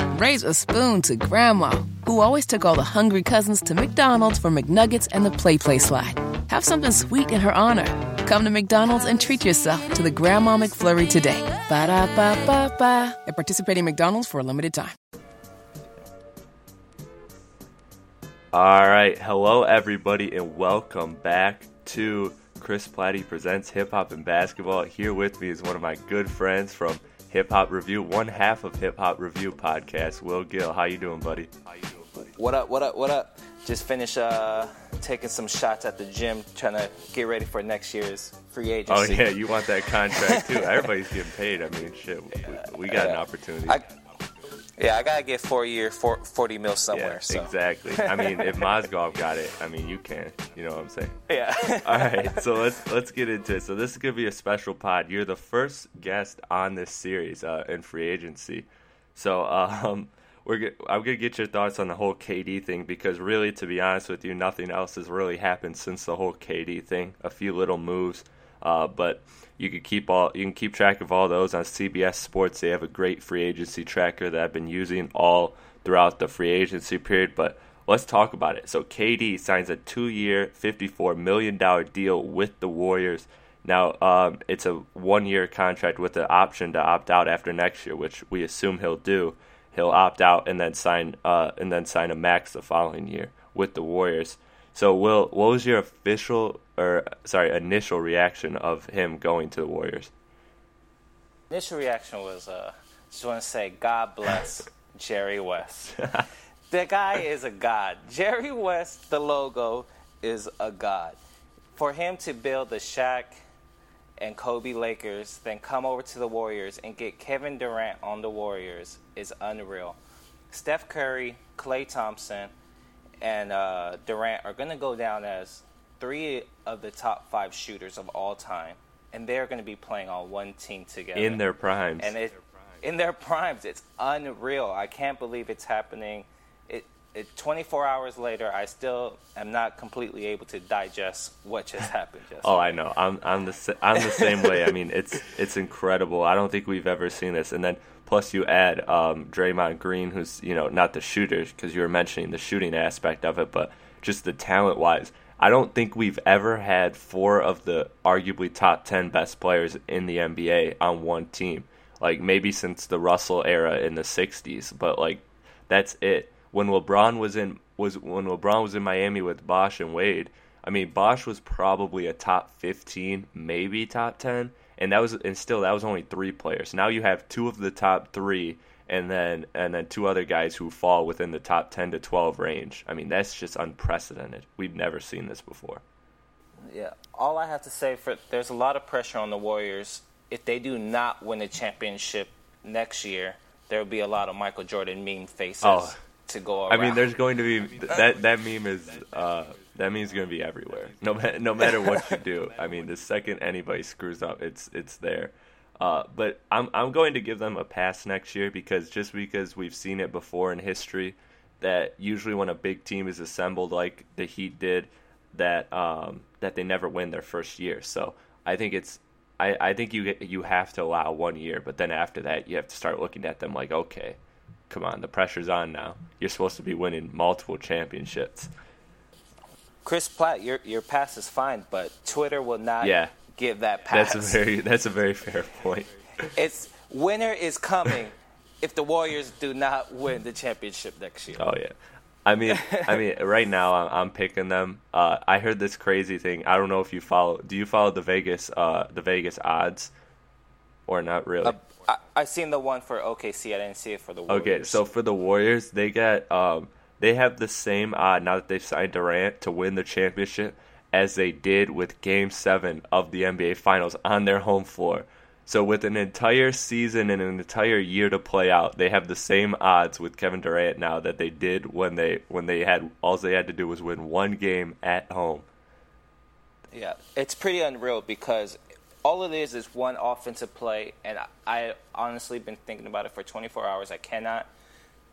Raise a spoon to Grandma, who always took all the hungry cousins to McDonald's for McNuggets and the Play Play slide. Have something sweet in her honor. Come to McDonald's and treat yourself to the Grandma McFlurry today. Ba da ba ba ba. At participating McDonald's for a limited time. All right, hello everybody, and welcome back to Chris Platty presents Hip Hop and Basketball. Here with me is one of my good friends from Hip Hop Review, one half of Hip Hop Review podcast, Will Gill. How you doing, buddy? How you doing, buddy? What up? What up? What up? Just finished uh, taking some shots at the gym, trying to get ready for next year's free agency. Oh yeah, you want that contract too? Everybody's getting paid. I mean, shit, we, we got an opportunity. I, yeah, I gotta get four year, four, 40 mil somewhere. yeah, so. exactly. I mean, if Mozgov got it, I mean, you can. You know what I'm saying? Yeah. All right, so let's let's get into it. So this is gonna be a special pod. You're the first guest on this series uh, in free agency. So um, we're go- I'm gonna get your thoughts on the whole KD thing because really, to be honest with you, nothing else has really happened since the whole KD thing. A few little moves, uh, but you can keep all you can keep track of all those on CBS Sports. They have a great free agency tracker that I've been using all throughout the free agency period. But let's talk about it. So KD signs a two-year, fifty-four million dollar deal with the Warriors. Now um, it's a one-year contract with the option to opt out after next year, which we assume he'll do. He'll opt out and then sign uh, and then sign a max the following year with the Warriors. So, Will, what was your official or sorry initial reaction of him going to the Warriors? Initial reaction was, uh, just want to say, God bless Jerry West. the guy is a god. Jerry West, the logo, is a god. For him to build the Shaq and Kobe Lakers, then come over to the Warriors and get Kevin Durant on the Warriors is unreal. Steph Curry, Klay Thompson, and uh, Durant are going to go down as three of the top five shooters of all time, and they're going to be playing on one team together In their primes. and it in their primes. It's unreal. I can't believe it's happening. It, it 24 hours later, I still am not completely able to digest what just happened. Just Oh, I know. I'm I'm the I'm the same way. I mean, it's it's incredible. I don't think we've ever seen this. And then plus you add um, Draymond Green, who's you know not the shooter because you were mentioning the shooting aspect of it, but just the talent wise. I don't think we've ever had four of the arguably top ten best players in the NBA on one team. Like maybe since the Russell era in the '60s, but like that's it. When LeBron was in was when LeBron was in Miami with Bosh and Wade. I mean, Bosh was probably a top 15, maybe top 10, and that was and still that was only three players. Now you have two of the top 3 and then and then two other guys who fall within the top 10 to 12 range. I mean, that's just unprecedented. We've never seen this before. yeah. All I have to say for there's a lot of pressure on the Warriors. If they do not win the championship next year, there will be a lot of Michael Jordan meme faces Oh. to go around. I mean, there's going to be that that meme is uh, that meme's going to be everywhere. No ma- no matter what you do. I mean, the second anybody screws up, it's it's there. Uh, but I'm I'm going to give them a pass next year because just because we've seen it before in history, that usually when a big team is assembled like the Heat did, that um, that they never win their first year. So I think it's I, I think you you have to allow one year, but then after that you have to start looking at them like okay, come on, the pressure's on now. You're supposed to be winning multiple championships. Chris Platt, your your pass is fine, but Twitter will not Yeah. give that pass. That's a very that's a very fair point. It's winter is coming if the Warriors do not win the championship next year. Oh yeah. I mean, I mean, right now I'm, I'm picking them. Uh, I heard this crazy thing. I don't know if you follow. Do you follow the Vegas, uh, the Vegas odds, or not really? Uh, I, I seen the one for OKC. I didn't see it for the Warriors. Okay, so for the Warriors, they get um they have the same odd now that they've signed Durant to win the championship as they did with Game Seven of the NBA Finals on their home floor. So with an entire season and an entire year to play out, they have the same odds with Kevin Durant now that they did when they when they had all they had to do was win one game at home. Yeah, it's pretty unreal because all it is is one offensive play, and I, I honestly been thinking about it for 24 hours. I cannot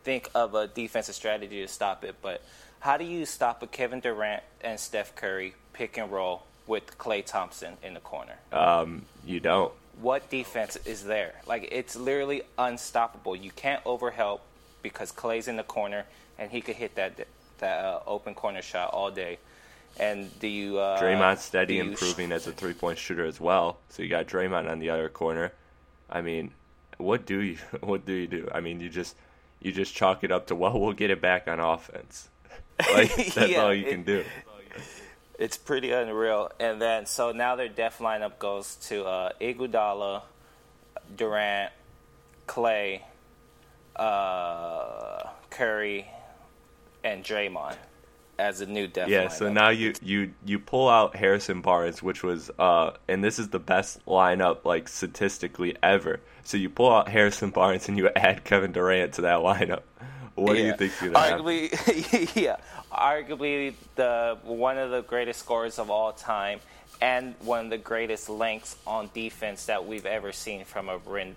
think of a defensive strategy to stop it. But how do you stop a Kevin Durant and Steph Curry pick and roll with Klay Thompson in the corner? Um, you don't. What defense is there? Like it's literally unstoppable. You can't overhelp because Klay's in the corner and he could hit that that uh, open corner shot all day. And do you uh, Draymond steady you improving as a three point shooter as well. So you got Draymond on the other corner. I mean, what do you what do you do? I mean, you just you just chalk it up to well, we'll get it back on offense. like that's Yeah, all you it- can do. It's pretty unreal. And then so now their def lineup goes to uh, Iguodala, Durant, Klay, uh, Curry, and Draymond as a new def Yeah, lineup. so now you you you pull out Harrison Barnes, which was uh, and this is the best lineup like statistically ever. So you pull out Harrison Barnes and you add Kevin Durant to that lineup. What do you Yeah. think's gonna happen? Arguably, yeah, arguably the one of the greatest scorers of all time, and one of the greatest lengths on defense that we've ever seen from a rim,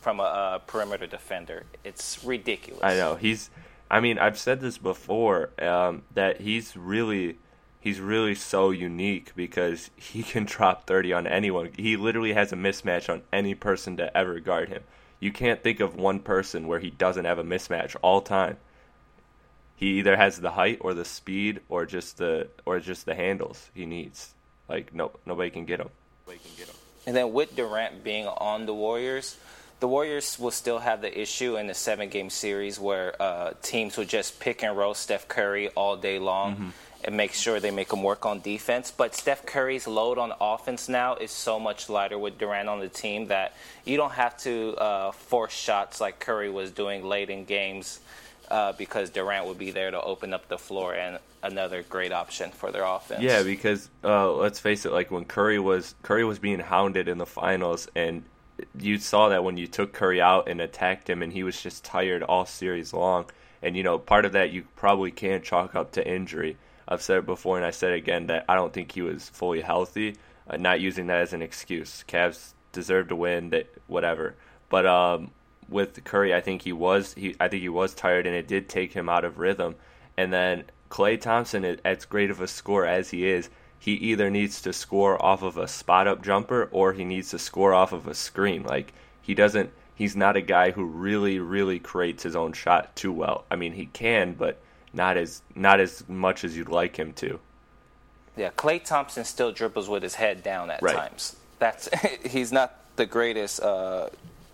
from a uh, perimeter defender. It's ridiculous. I know he's. I mean, I've said this before um, that he's really, he's really so unique because he can drop thirty on anyone. He literally has a mismatch on any person to ever guard him. You can't think of one person where he doesn't have a mismatch all time. He either has the height or the speed or just the or just the handles he needs. Like no nobody can get him. Nobody can get him. And then with Durant being on the Warriors, the Warriors will still have the issue in the seven game series where uh, teams will just pick and roll Steph Curry all day long and make sure they make him work on defense. But Steph Curry's load on offense now is so much lighter with Durant on the team that you don't have to uh, force shots like Curry was doing late in games. Uh, because Durant would be there to open up the floor and another great option for their offense. Yeah, because uh, let's face it, like when Curry was Curry was being hounded in the finals, and you saw that when you took Curry out and attacked him, and he was just tired all series long. And you know, part of that you probably can chalk up to injury. I've said it before, and I said it again that I don't think he was fully healthy. Uh, not using that as an excuse. Cavs deserve to win. That whatever. But um, with Curry, I think he was he I think he was tired, and it did take him out of rhythm. And then Klay Thompson, as great of a scorer as he is, he either needs to score off of a spot up jumper or he needs to score off of a screen. Like he doesn't. He's not a guy who really, really creates his own shot too well. I mean, he can, but not as not as much as you'd like him to. Yeah, Klay Thompson still dribbles with his head down at Right. times. That's he's not the greatest uh,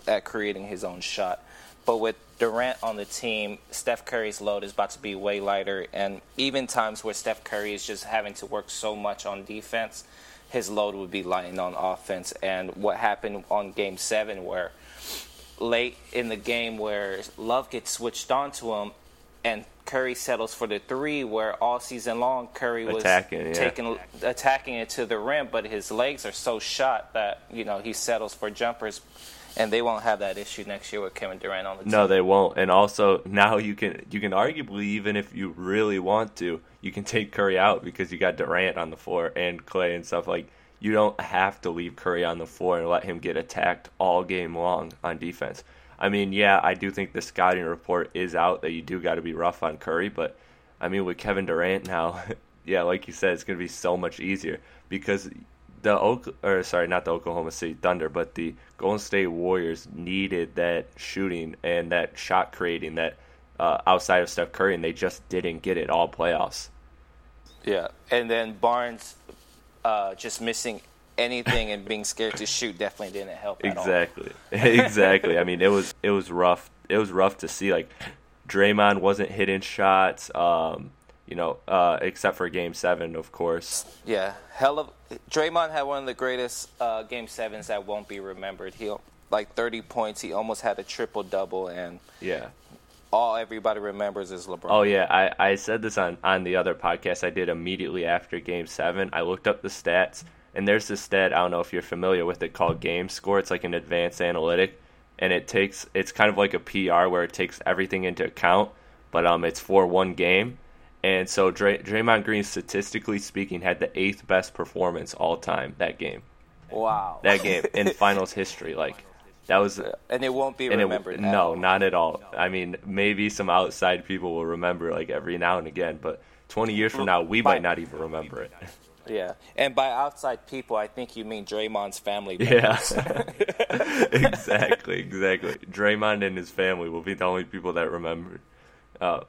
at creating his own shot. But with Durant on the team, Steph Curry's load is about to be way lighter, and even times where Steph Curry is just having to work so much on defense, his load would be lighting on offense. And what happened on Game Seven, where late in the game where Love gets switched on to him and Curry settles for the three where all season long Curry was Attacking, yeah. taking attacking it to the rim but his legs are so shot that you know he settles for jumpers and they won't have that issue next year with Kevin Durant on the team. No, they won't. And also now you can you can arguably even if you really want to, you can take Curry out because you got Durant on the floor and Klay and stuff like. You don't have to leave Curry on the floor and let him get attacked all game long on defense. I mean, yeah, I do think the scouting report is out that you do got to be rough on Curry, but I mean with Kevin Durant now, yeah, like you said, it's going to be so much easier because the Oak or sorry, not the Oklahoma City Thunder, but the Golden State Warriors needed that shooting and that shot creating that uh, outside of Steph Curry, and they just didn't get it all playoffs. Yeah, and then Barnes uh, just missing anything and being scared to shoot definitely didn't help at all. Exactly, exactly. I mean, it was it was rough. It was rough to see. Like Draymond wasn't hitting shots. Um, you know, uh, except for Game Seven, of course. Yeah, hell of Draymond had one of the greatest uh, game sevens that won't be remembered. He like 30 points. He almost had a triple double, and Yeah. all everybody remembers is LeBron. Oh yeah, I, I said this on, on the other podcast I did immediately after game seven. I looked up the stats And there's this stat I don't know if you're familiar with it called Game Score. It's like an advanced analytic, and it takes it's kind of like a PR where it takes everything into account, but um it's for one game. And so Dray- Draymond Green, statistically speaking, had the eighth best performance all time that game. Wow. That game in finals history, like that was and it won't be remembered. It, no, not at all. I mean, maybe some outside people will remember like every now and again, but 20 years from now, we might not even remember it. Yeah, and by outside people, I think you mean Draymond's family. Yeah, exactly, exactly. Draymond and his family will be the only people that remember. Uh,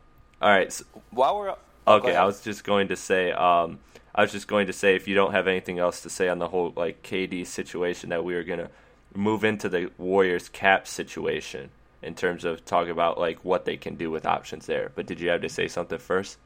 all right. So, While we're oh, okay. I was just going to say. Um, I was just going to say, if you don't have anything else to say on the whole like KD situation, that we were gonna move into the Warriors cap situation in terms of talking about like what they can do with options there. But did you have to say something first?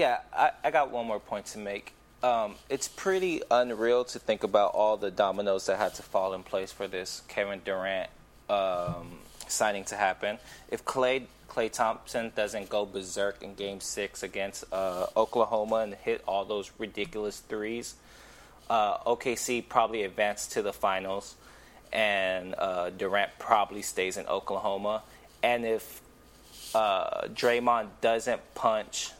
Yeah, I, I got one more point to make. Um, it's pretty unreal to think about all the dominoes that had to fall in place for this Kevin Durant um, signing to happen. If Klay Klay Thompson doesn't go berserk in Game Six against uh, Oklahoma and hit all those ridiculous threes, uh, OKC probably advanced to the finals, and uh, Durant probably stays in Oklahoma. And if uh, Draymond doesn't punch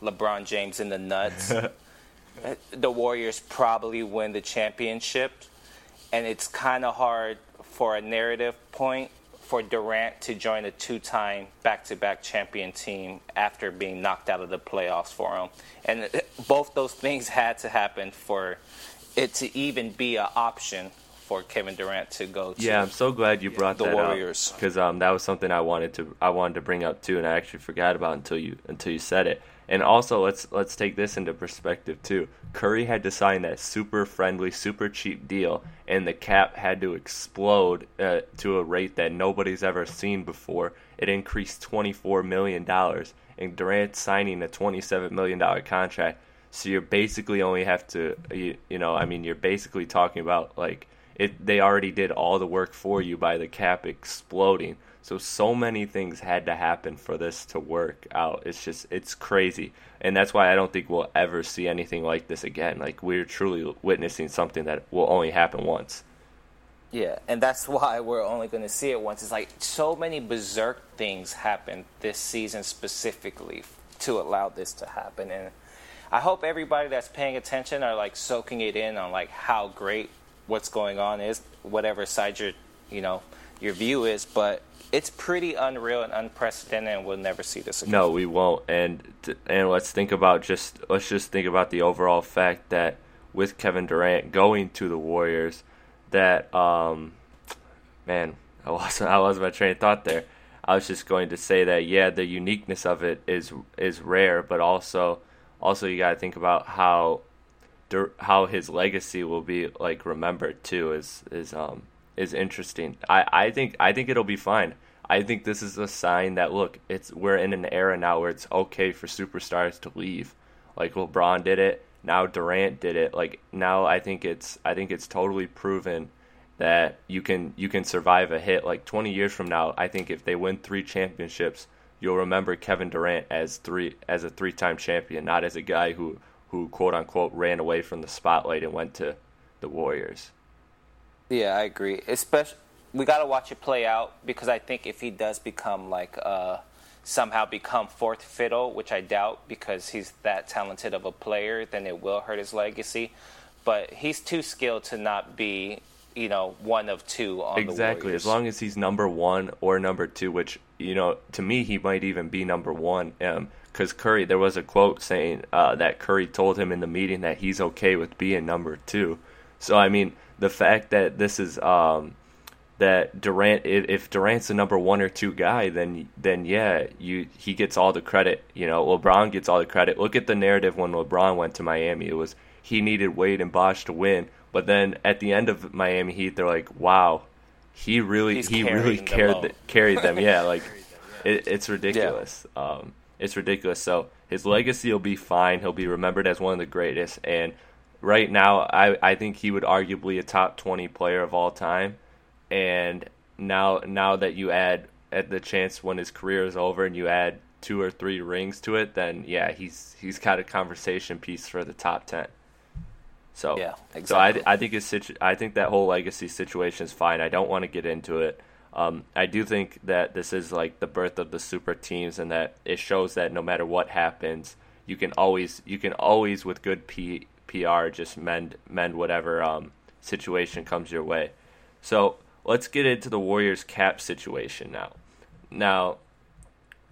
LeBron James in the nuts, the Warriors probably win the championship. And it's kind of hard for a narrative point for Durant to join a two time back to back champion team after being knocked out of the playoffs for him. And both those things had to happen for it to even be an option for Kevin Durant to go to. Yeah, I'm so glad you brought The that Warriors. because um, that was something I wanted to I wanted to bring up too, and I actually forgot about until you until you said it. And also, let's let's take this into perspective too. Curry had to sign that super friendly, super cheap deal, and the cap had to explode uh, to a rate that nobody's ever seen before. It increased twenty four million dollars, and Durant signing a twenty seven million dollar contract. So you're basically only have to, you, you know, I mean, you're basically talking about like it. They already did all the work for you by the cap exploding. So so many things had to happen for this to work out. It's just it's crazy, and that's why I don't think we'll ever see anything like this again. Like we're truly witnessing something that will only happen once. Yeah, and that's why we're only going to see it once. It's like so many berserk things happened this season specifically to allow this to happen, and I hope everybody that's paying attention are like soaking it in on like how great what's going on is, whatever side your you know your view is. But it's pretty unreal and unprecedented, and we'll never see this again. No, we won't. And and let's think about just let's just think about the overall fact that with Kevin Durant going to the Warriors, that um, man, I lost I lost my train of thought there. I was just going to say that yeah, the uniqueness of it is is rare, but also also you got to think about how how his legacy will be like remembered too is is um is interesting. I, I think I think it'll be fine. I think this is a sign that look, it's we're in an era now where it's okay for superstars to leave. Like LeBron did it, now Durant did it. Like now I think it's I think it's totally proven that you can you can survive a hit. Like 20 years from now, I think if they win 3 championships, you'll remember Kevin Durant as three as a three-time champion, not as a guy who who quote unquote ran away from the spotlight and went to the Warriors. Yeah, I agree. Especially, we got to watch it play out because I think if he does become like uh, somehow become fourth fiddle, which I doubt because he's that talented of a player, then it will hurt his legacy. But he's too skilled to not be, you know, one of two on the Exactly. As long as he's number one or number two, which you know, to me, he might even be number one. Um, because Curry, there was a quote saying uh, that Curry told him in the meeting that he's okay with being number two. So I mean, the fact that this is um, that Durant, if, if Durant's the number one or two guy, then then yeah, you he gets all the credit. You know, LeBron gets all the credit. Look at the narrative when LeBron went to Miami. It was he needed Wade and Bosh to win, but then at the end of Miami Heat, they're like, wow, he really He's he really carrying them th- carried them. Yeah, like it, it's ridiculous. Um, it's ridiculous. So his legacy will be fine. He'll be remembered as one of the greatest. And right now, I I think he would arguably a top twenty player of all time. And now now that you add at the chance when his career is over and you add two or three rings to it, then yeah, he's he's got a conversation piece for the top ten. So Yeah, exactly. So I. I think it's situ- I think that whole legacy situation is fine. I don't want to get into it. Um, I do think that this is like the birth of the super teams, and that it shows that no matter what happens, you can always you can always with good P- PR just mend mend whatever um, situation comes your way. So let's get into the Warriors cap situation now. Now,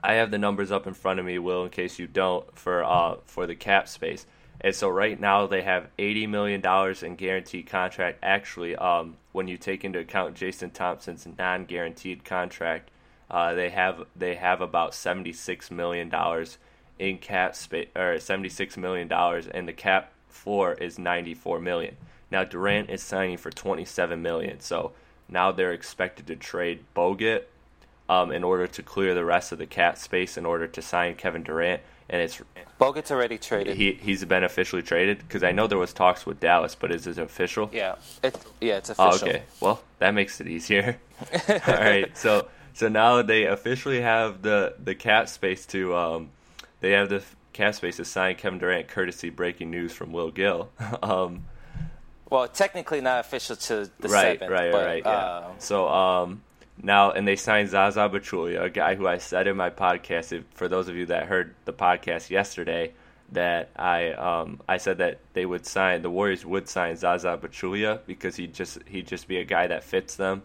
I have the numbers up in front of me, Will, in case you don't, for uh for the cap space. And so right now they have eighty million dollars in guaranteed contract. Actually, um, when you take into account Jason Thompson's non-guaranteed contract, uh, they have they have about seventy six million dollars in cap space, or seventy six million dollars, and the cap floor is ninety four million. Now Durant is signing for twenty seven million, so now they're expected to trade Bogut um, in order to clear the rest of the cap space in order to sign Kevin Durant. And it's Bogut's already traded. he he's been officially traded because I know there was talks with Dallas, but is it official? yeah, it, yeah, it's Oh, official. okay. Well, that makes it easier. All right. So so now they officially have the the cap space to um they have the cap space to sign Kevin Durant. Courtesy breaking news from Will Gill. um, Well, technically not official to the right, seventh, right, but, right. Yeah. uh, so um, now and they signed Zaza Pachulia, a guy who I said in my podcast. If, for those of you that heard the podcast yesterday, that I um, I said that they would sign the Warriors would sign Zaza Pachulia because he just he'd just be a guy that fits them,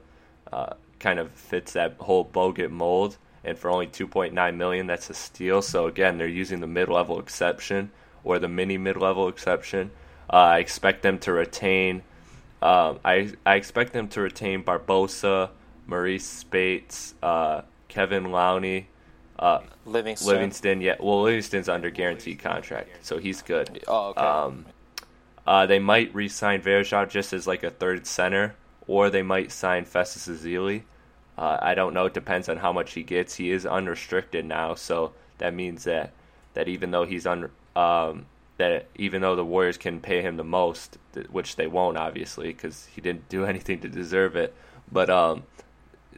uh, kind of fits that whole Bogut mold. And for only 2.9 million, that's a steal. So again, they're using the mid-level exception or the mini mid-level exception. Uh, I expect them to retain um, I I expect them to retain Barbosa, Marreese Speights, uh, Kevon Looney, uh, Livingston. Livingston. Yeah, well, Livingston's under guaranteed contract, so he's good. Oh, okay. Um, uh, they might re-sign Varejao just as like a third center, or they might sign Festus Ezeli. Uh, I don't know. It depends on how much he gets. He is unrestricted now, so that means that that even though he's un um, that even though the Warriors can pay him the most, th- which they won't obviously because he didn't do anything to deserve it, but um,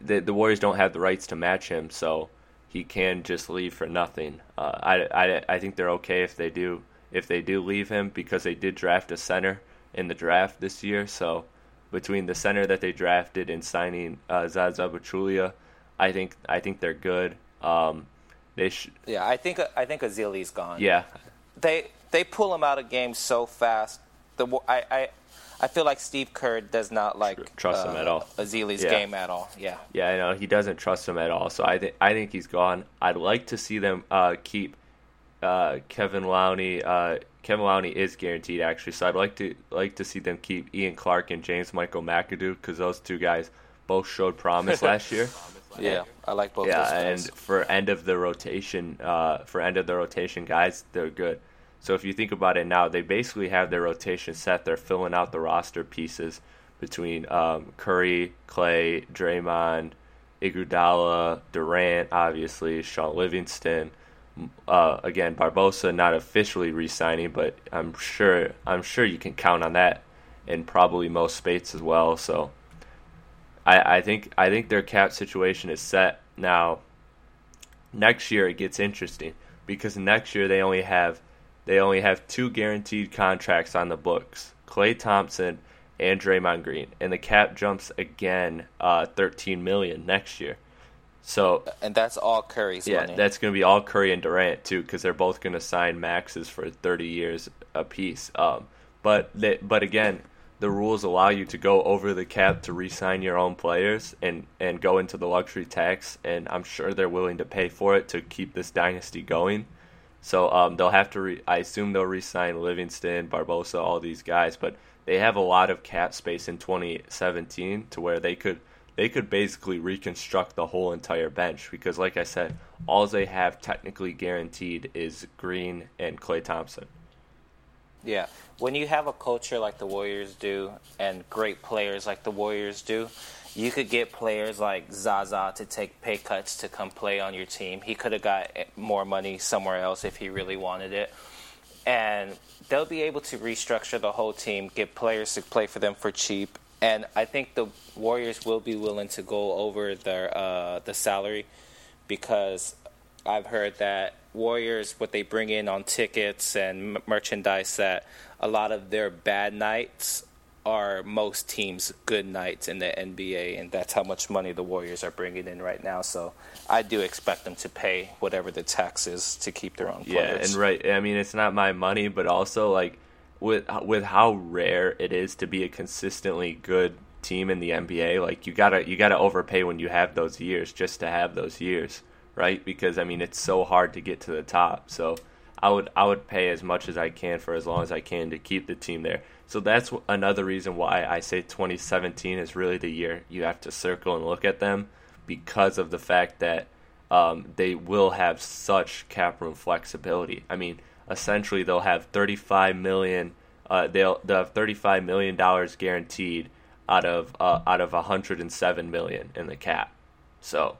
the the Warriors don't have the rights to match him, so he can just leave for nothing. Uh, I, I, I think they're okay if they do if they do leave him because they did draft a center in the draft this year. So between the center that they drafted and signing uh, Zaza Pachulia, I think I think they're good. Um, they sh- yeah, I think I think Ezeli's gone. yeah they they pull him out of games so fast. The I I, I feel like Steve Kerr does not like Trust him uh, at all. Ezeli's Yeah. game at all. Yeah, Yeah, I know he doesn't trust him at all. So I think I think he's gone. I'd like to see them uh, keep uh, Kevon Looney. Uh, Kevon Looney is guaranteed actually, so I'd like to like to see them keep Ian Clark and James Michael McAdoo because those two guys both showed promise last year. yeah, I like both. yeah, those and for end of the rotation, uh, for end of the rotation guys, they're good. So if you think about it now, they basically have their rotation set. They're filling out the roster pieces between um, Curry, Klay, Draymond, Iguodala, Durant, obviously Shaun Livingston. Uh, again, Barbosa not officially re-signing, but I'm sure I'm sure you can count on that, and probably most Speights as well. So I, I think I think their cap situation is set now. Next year it gets interesting because next year they only have they only have two guaranteed contracts on the books: Klay Thompson and Draymond Green, and the cap jumps again, uh, thirteen million next year. So and that's all Curry's yeah, money. that's going to be all Curry and Durant too, because they're both going to sign maxes for thirty years apiece. Um, but they, but again, the rules allow you to go over the cap to re-sign your own players and and go into the luxury tax, and I'm sure they're willing to pay for it to keep this dynasty going. So um, they'll have to. Re- I assume they'll re-sign Livingston, Barbosa, all these guys, but they have a lot of cap space in 2017 to where they could they could basically reconstruct the whole entire bench because, like I said, all they have technically guaranteed is Green and Klay Thompson. Yeah. When you have a culture like the Warriors do and great players like the Warriors do, you could get players like Zaza to take pay cuts to come play on your team. He could have got more money somewhere else if he really wanted it. And they'll be able to restructure the whole team, get players to play for them for cheap. And I think the Warriors will be willing to go over their uh, the salary because I've heard that Warriors, what they bring in on tickets and merchandise, that a lot of their bad nights are most teams' good nights in the NBA, and that's how much money the Warriors are bringing in right now. So I do expect them to pay whatever the tax is to keep their own players. Yeah, and right. I mean, it's not my money, but also like with with how rare it is to be a consistently good team in the NBA, like you gotta you gotta overpay when you have those years just to have those years, right? Because I mean, it's so hard to get to the top. So I would I would pay as much as I can for as long as I can to keep the team there. So that's another reason why I say 2017 is really the year you have to circle and look at them because of the fact that um, they will have such cap room flexibility. I mean, essentially they'll have 35 million. Uh, they'll they'll have 35 million dollars guaranteed out of uh, out of 107 million in the cap. So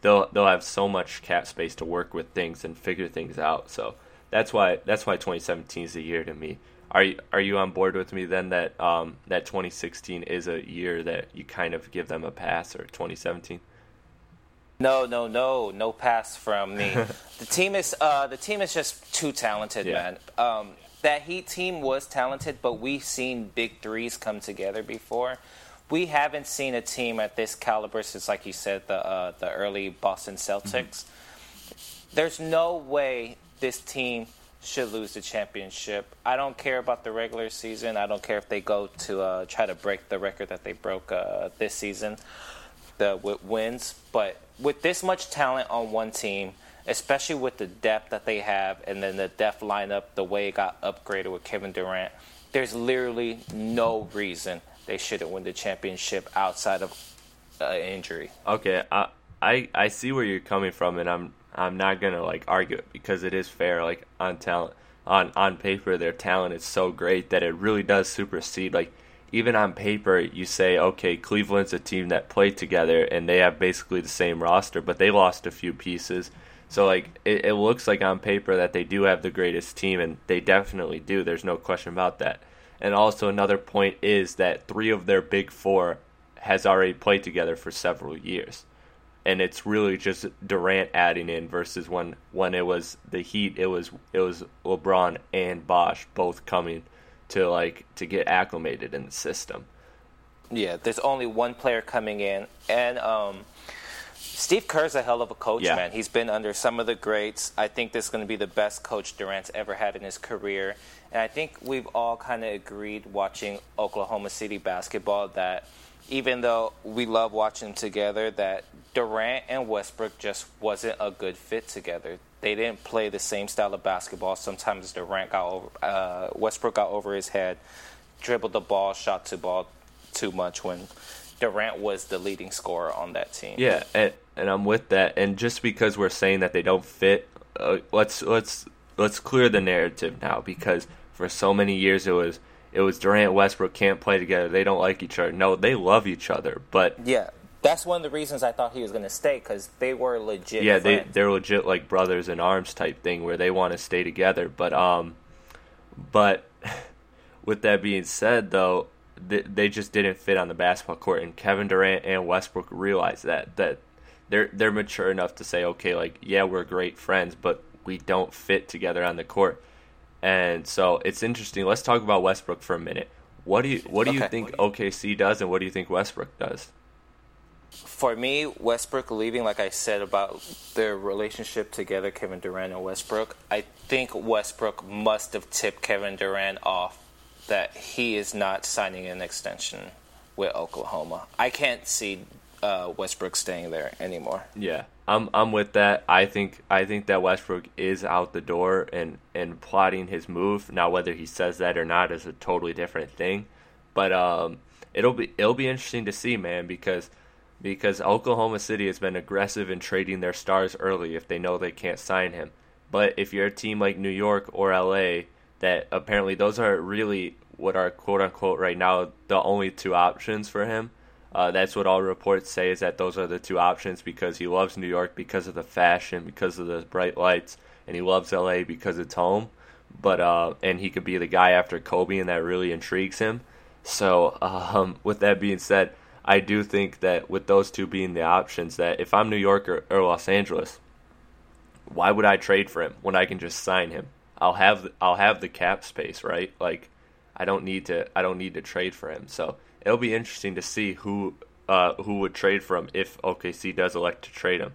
they'll they'll have so much cap space to work with things and figure things out. So that's why that's why 2017 is the year to me. Are you are you on board with me then that um, that 2016 is a year that you kind of give them a pass or 2017? No, no, no, no pass from me. the team is uh, the team is just too talented, Yeah. man. Um, that Heat team was talented, but we've seen big threes come together before. We haven't seen a team at this caliber since, like you said, the uh, the early Boston Celtics. There's no way this team should lose the championship. I don't care about the regular season. I don't care if they go to uh, try to break the record that they broke uh, this season the with wins, but with this much talent on one team, especially with the depth that they have, and then the depth lineup, the way it got upgraded with Kevin Durant, there's literally no reason they shouldn't win the championship outside of uh, injury. Okay, I, I I see where you're coming from, and I'm I'm not gonna like argue it because it is fair. Like on talent, on on paper, their talent is so great that it really does supersede. Like even on paper, you say, okay, Cleveland's a team that played together and they have basically the same roster, but they lost a few pieces. So like it, it looks like on paper that they do have the greatest team, and they definitely do. There's no question about that. And also another point is that three of their big four has already played together for several years. And it's really just Durant adding in versus when when it was the Heat, it was it was LeBron and Bosh both coming to like to get acclimated in the system. Yeah, there's only one player coming in, and um, Steve Kerr's a hell of a coach, Yeah. man. He's been under some of the greats. I think this is going to be the best coach Durant's ever had in his career. And I think we've all kind of agreed watching Oklahoma City basketball that even though we love watching together, that Durant and Westbrook just wasn't a good fit together. They didn't play the same style of basketball. Sometimes Durant got over, uh, Westbrook got over his head, dribbled the ball, shot to ball too much when Durant was the leading scorer on that team. Yeah, and, and I'm with that. And just because we're saying that they don't fit, uh, let's let's let's clear the narrative now because for so many years it was it was Durant Westbrook can't play together. They don't like each other. No, they love each other, but Yeah, that's one of the reasons I thought he was going to stay because they were legit. yeah, they they're legit like brothers in arms type thing where they want to stay together. But um, but with that being said, though, they, they just didn't fit on the basketball court, and Kevin Durant and Westbrook realized that that they're they're mature enough to say, okay, like yeah, we're great friends, but we don't fit together on the court. And so it's interesting. Let's talk about Westbrook for a minute. What do you what do you think OKC does, and what do you think Westbrook does? For me, Westbrook leaving, like I said about their relationship together, Kevin Durant and Westbrook, I think Westbrook must have tipped Kevin Durant off that he is not signing an extension with Oklahoma. I can't see uh, Westbrook staying there anymore. Yeah, I'm I'm with that. I think I think that Westbrook is out the door and and plotting his move. Now whether he says that or not is a totally different thing. But um it'll be it'll be interesting to see, man, because because Oklahoma City has been aggressive in trading their stars early if they know they can't sign him. But if you're a team like New York or LA that apparently those are really what are quote unquote right now the only two options for him. Uh, that's what all reports say is that those are the two options because he loves New York because of the fashion, because of the bright lights, and he loves LA because it's home. But uh, and he could be the guy after Kobe, and that really intrigues him. So um, with that being said, I do think that with those two being the options, that if I'm New York or, or Los Angeles, why would I trade for him when I can just sign him? I'll have I'll have the cap space, right? Like I don't need to I don't need to trade for him. So it'll be interesting to see who uh, who would trade for him if OKC does elect to trade him.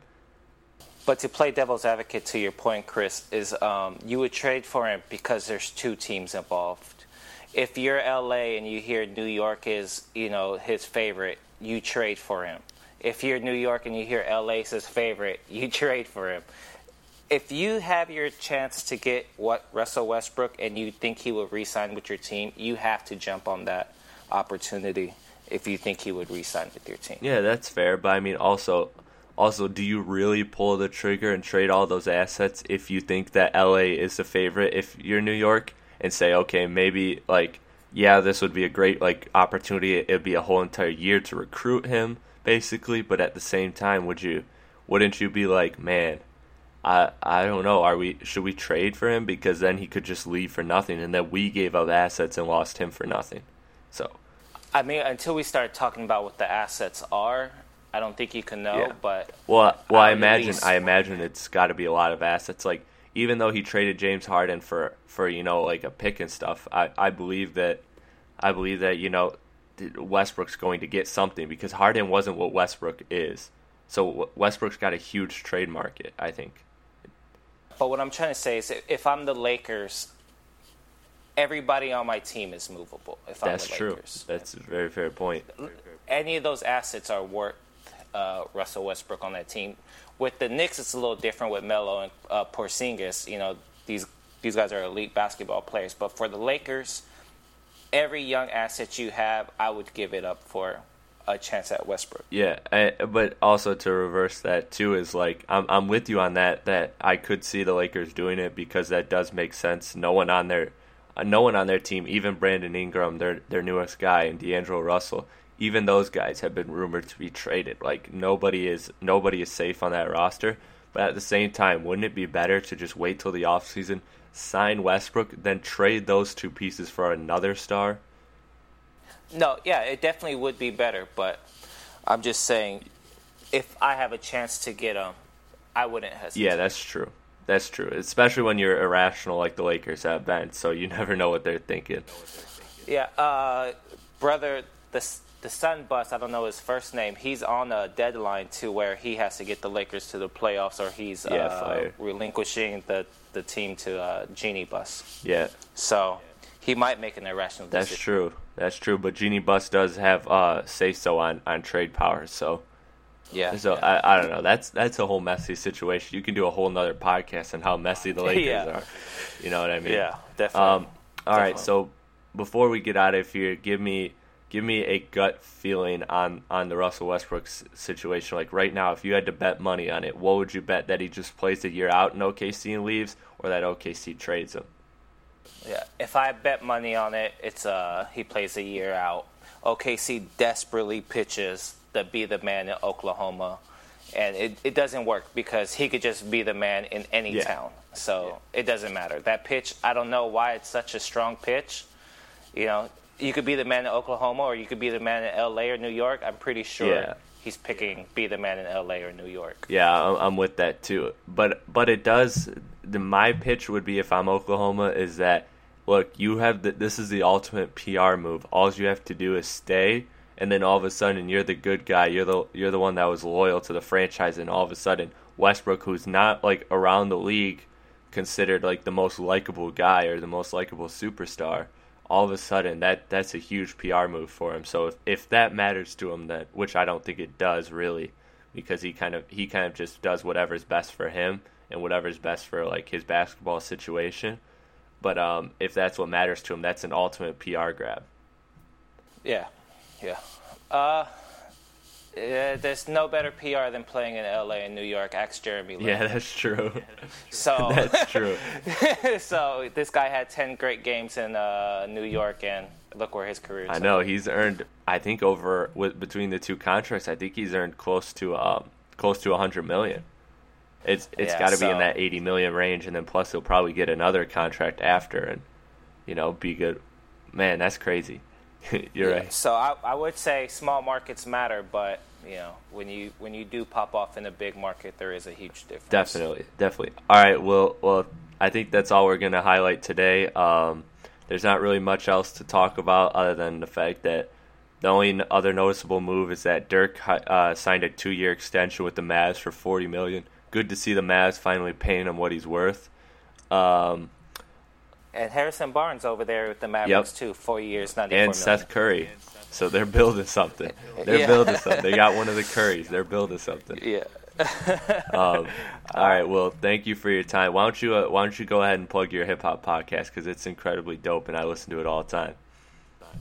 But to play devil's advocate to your point, Chris, is um, you would trade for him because there's two teams involved. If you're LA and you hear New York is, you know, his favorite, you trade for him. If you're New York and you hear LA's his favorite, you trade for him. If you have your chance to get what Russell Westbrook and you think he will re-sign with your team, you have to jump on that opportunity if you think he would re-sign with your team. Yeah, that's fair. But I mean, also, also, do you really pull the trigger and trade all those assets if you think that LA is the favorite? If you're New York and say, okay, maybe like, yeah, this would be a great like opportunity. It'd be a whole entire year to recruit him, basically. But at the same time, would you, wouldn't you be like, man, I I don't know, are we should we trade for him because then he could just leave for nothing, and then we gave up assets and lost him for nothing. So. I mean, until we start talking about what the assets are, I don't think you can know, yeah. but well, well, I imagine least... I imagine it's got to be a lot of assets. Like even though he traded James Harden for for you know like a pick and stuff, I I believe that I believe that you know Westbrook's going to get something because Harden wasn't what Westbrook is. So Westbrook's got a huge trade market, I think. But what I'm trying to say is, if I'm the Lakers, everybody on my team is movable. If That's I'm the true. Lakers. That's a very fair point. Any of those assets are worth uh, Russell Westbrook on that team. With the Knicks, it's a little different with Melo and uh, Porzingis. You know, these these guys are elite basketball players. But for the Lakers, every young asset you have, I would give it up for a chance at Westbrook. Yeah, I, but also to reverse that too is like I'm I'm with you on that. That I could see the Lakers doing it because that does make sense. No one on their Uh, no one on their team, even Brandon Ingram, their their newest guy, and D'Angelo Russell, even those guys have been rumored to be traded. Like nobody is nobody is safe on that roster. But at the same time, wouldn't it be better to just wait till the offseason, sign Westbrook, then trade those two pieces for another star? No, yeah, it definitely would be better, but I'm just saying if I have a chance to get him, I wouldn't hesitate. Yeah, that's true. That's true, especially when you're irrational like the Lakers have been. So you never know what they're thinking. Yeah, uh, brother, the the son Buss. I don't know his first name. He's on a deadline to where he has to get the Lakers to the playoffs, or he's yeah, uh, relinquishing the the team to uh, Jeanie Buss. Yeah. So he might make an irrational decision. That's true. That's true. But Jeanie Buss does have uh, say so on on trade power. So. Yeah. So yeah. I, I don't know. That's that's a whole messy situation. You can do a whole nother podcast on how messy the Lakers yeah. are. You know what I mean? Yeah, definitely. Um, all definitely. right. So before we get out of here, give me give me a gut feeling on on the Russell Westbrook situation. Like right now, if you had to bet money on it, what would you bet that he just plays a year out in OKC and leaves, or that OKC trades him? Yeah, if I bet money on it, it's uh he plays a year out. OKC desperately pitches to be the man in Oklahoma, and it, it doesn't work because he could just be the man in any yeah. town. So yeah. it doesn't matter. That pitch, I don't know why it's such a strong pitch. You know, you could be the man in Oklahoma or you could be the man in L.A. or New York. I'm pretty sure yeah. he's picking be the man in L.A. or New York. Yeah, I'm with that too. But but it does. The, my pitch would be if I'm Oklahoma is that look, you have the, this is the ultimate PR move. All you have to do is stay, and then all of a sudden you're the good guy. You're the you're the one that was loyal to the franchise, and all of a sudden Westbrook, who's not like around the league, considered like the most likable guy or the most likable superstar all of a sudden that that's a huge PR move for him. So if, if that matters to him, that which I don't think it does really, because he kind of he kind of just does whatever's best for him and whatever's best for like his basketball situation. But um, if that's what matters to him, that's an ultimate PR grab. Yeah, yeah. Uh, yeah, there's no better PR than playing in LA and New York. Ask Jeremy Lin. Yeah, that's true. So that's true. so this guy had ten great games in uh, New York, and look where his career. Is. I know he's earned. I think over with, between the two contracts, I think he's earned close to um, close to a hundred million. It's it's yeah, got to so, be in that eighty million range, and then plus he'll probably get another contract after, and you know be good. Man, that's crazy. You're right. So I, I would say small markets matter, but you know, when you when you do pop off in a big market, there is a huge difference. Definitely, definitely. All right, well, well, I think that's all we're going to highlight today. Um, there's not really much else to talk about other than the fact that the only other noticeable move is that Dirk uh, signed a two-year extension with the Mavs for 40 million. Good to see the Mavs finally paying him what he's worth. Um, and Harrison Barnes over there with the Mavericks yep. too, four years, ninety-four and million. Seth Curry. So they're building something. They're yeah. building something. They got one of the Currys. They're building something. Yeah. um, all right. Well, thank you for your time. Why don't you uh, Why don't you go ahead and plug your hip hop podcast because it's incredibly dope and I listen to it all the time.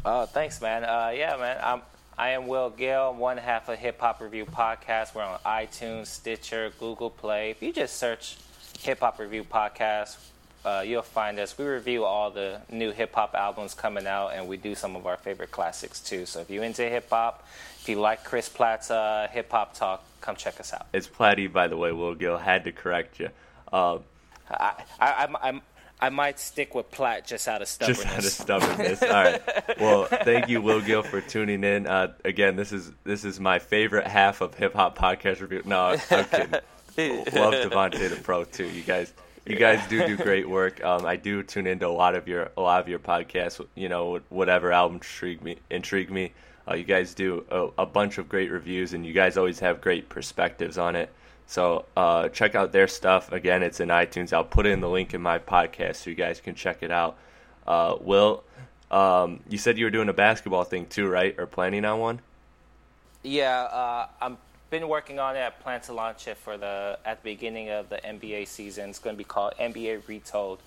Oh, thanks, man. Uh, yeah, man. I'm I am Will Gill, one half of Hip Hop Review Podcast. We're on iTunes, Stitcher, Google Play. If you just search Hip Hop Review Podcast, uh, you'll find us. We review all the new hip hop albums coming out, and we do some of our favorite classics too. So if you're into hip hop, if you like Chris Platt's uh, hip hop talk, come check us out. It's Platty, by the way. Will Gill had to correct you. Uh, I, I, I'm, i might stick with Platt just out of stubbornness. Just out of stubbornness. All right. Well, thank you, Will Gill, for tuning in. Uh, again, this is this is my favorite half of hip hop podcast review. No, I'm kidding. Love Devontae the Pro too. You guys, you guys do do great work. Um, I do tune into a lot of your a lot of your podcasts. You know, whatever album intrigue me, intrigue me. Uh, you guys do a, a, bunch of great reviews, and you guys always have great perspectives on it. So uh, check out their stuff. Again, it's in iTunes. I'll put in the link in my podcast so you guys can check it out. Uh, Will, um, you said you were doing a basketball thing too, right? Or planning on one? Yeah, uh, I'm been working on it. I plan to launch it for the at the beginning of the NBA season. It's going to be called NBA Retold.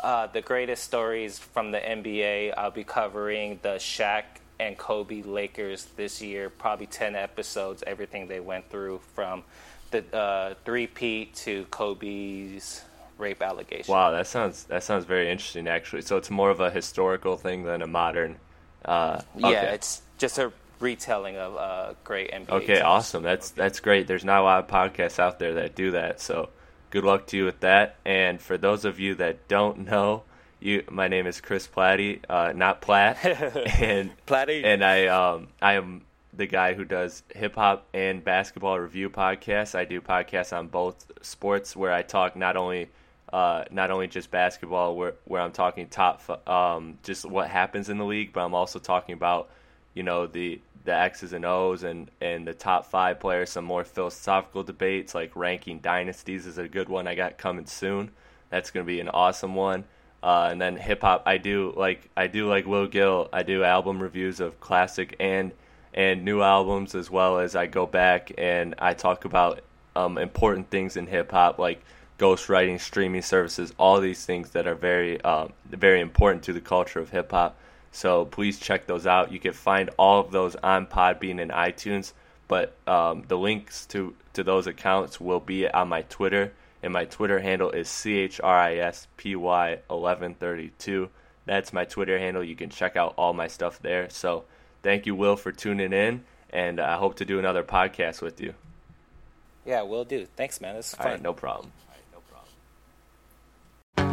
Uh, the greatest stories from the NBA. I'll be covering the Shaq and Kobe Lakers this year. Probably ten episodes. Everything they went through from the uh, three-peat to Kobe's rape allegation. Wow, that sounds that sounds very interesting. Actually, so it's more of a historical thing than a modern. Uh, okay. Yeah, it's just a retelling of uh, great NBA. Okay, teams. awesome. That's that's great. There's not a lot of podcasts out there that do that. So good luck to you with that. And for those of you that don't know, you my name is Chris Platty, uh, not Platt, and Platty, and I um I am the guy who does hip hop and basketball review podcasts. I do podcasts on both sports where I talk not only uh, not only just basketball where where I'm talking top um, just what happens in the league, but I'm also talking about you know the the X's and O's and and the top five players. Some more philosophical debates like ranking dynasties is a good one I got coming soon. That's going to be an awesome one. Uh, and then hip hop, I do like I do like Will Gill. I do album reviews of classic and and new albums as well as I go back and I talk about um, important things in hip hop like ghostwriting, streaming services, all these things that are very um, very important to the culture of hip hop. So please check those out. You can find all of those on Podbean and iTunes, but um, the links to, to those accounts will be on my Twitter, and my Twitter handle is CHRISPY1132. That's my Twitter handle. You can check out all my stuff there. So thank you, Will, for tuning in, and I hope to do another podcast with you. Yeah, we'll do. Thanks, man. This is fun. no problem.